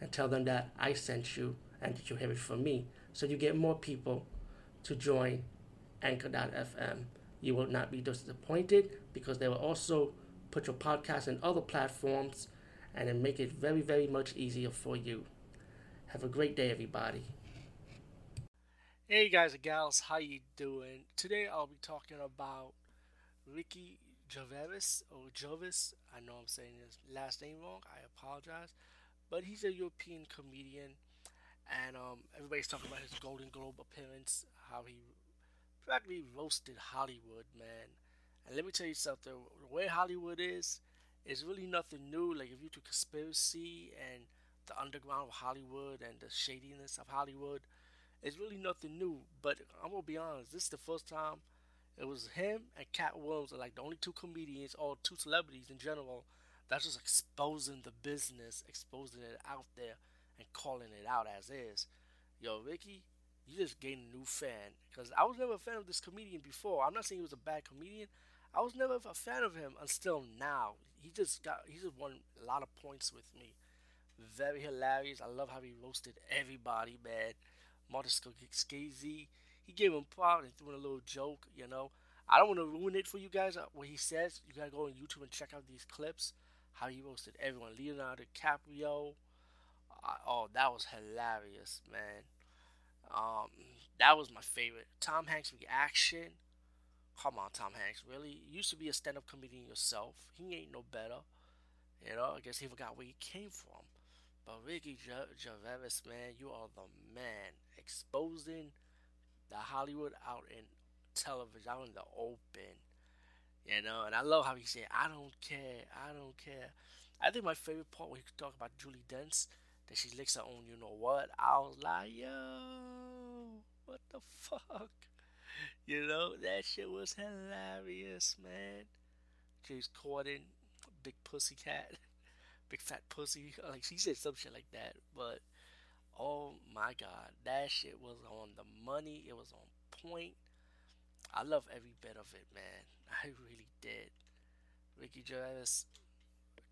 and tell them that I sent you and that you have it from me. So you get more people to join Anchor.fm. You will not be disappointed because they will also put your podcast in other platforms and then make it very, very much easier for you. Have a great day, everybody. Hey guys and gals, how you doing? Today I'll be talking about Ricky Gervais or Jovis. I know I'm saying his last name wrong. I apologize, but he's a European comedian, and um, everybody's talking about his Golden Globe appearance, how he practically roasted Hollywood, man. And let me tell you something: the way Hollywood is, is really nothing new. Like if you do conspiracy and the underground of Hollywood and the shadiness of Hollywood, it's really nothing new. But I'm gonna be honest: this is the first time it was him and Katt Williams are like the only two comedians or two celebrities in general that's just exposing the business, exposing it out there, and calling it out as is. Yo, Ricky, you just gained a new fan. Because I was never a fan of this comedian before. I'm not saying he was a bad comedian. I was never a fan of him until now. He just got, he just won a lot of points with me. Very hilarious. I love how he roasted everybody, man. Martin Scorsese, he gave him proud and threw in a little joke, you know. I don't want to ruin it for you guys. Uh, what he says, you gotta go on YouTube and check out these clips. How he roasted everyone. Leonardo DiCaprio. Uh, oh, that was hilarious, man. Um, that was my favorite. Tom Hanks reaction. Come on, Tom Hanks. Really? You used to be a stand-up comedian yourself. He ain't no better. You know, I guess he forgot where he came from. But Ricky Gervais, man, you are the man. Exposing the Hollywood out in television, out in the open. You know, and I love how he said, I don't care, I don't care. I think my favorite part when he talk about Judi Dench, that she licks her own you know what. I was like, yo, what the fuck? You know, that shit was hilarious, man. She's courting big pussy cat, big fat pussy. Like she said some shit like that, but oh my god, that shit was on the money. It was on point. I love every bit of it, man. I really did. Ricky Gervais,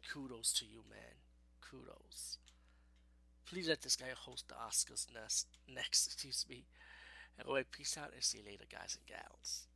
kudos to you, man. Kudos. Please let this guy host the Oscars next. Next, excuse me. Anyway, peace out and see you later, guys and gals.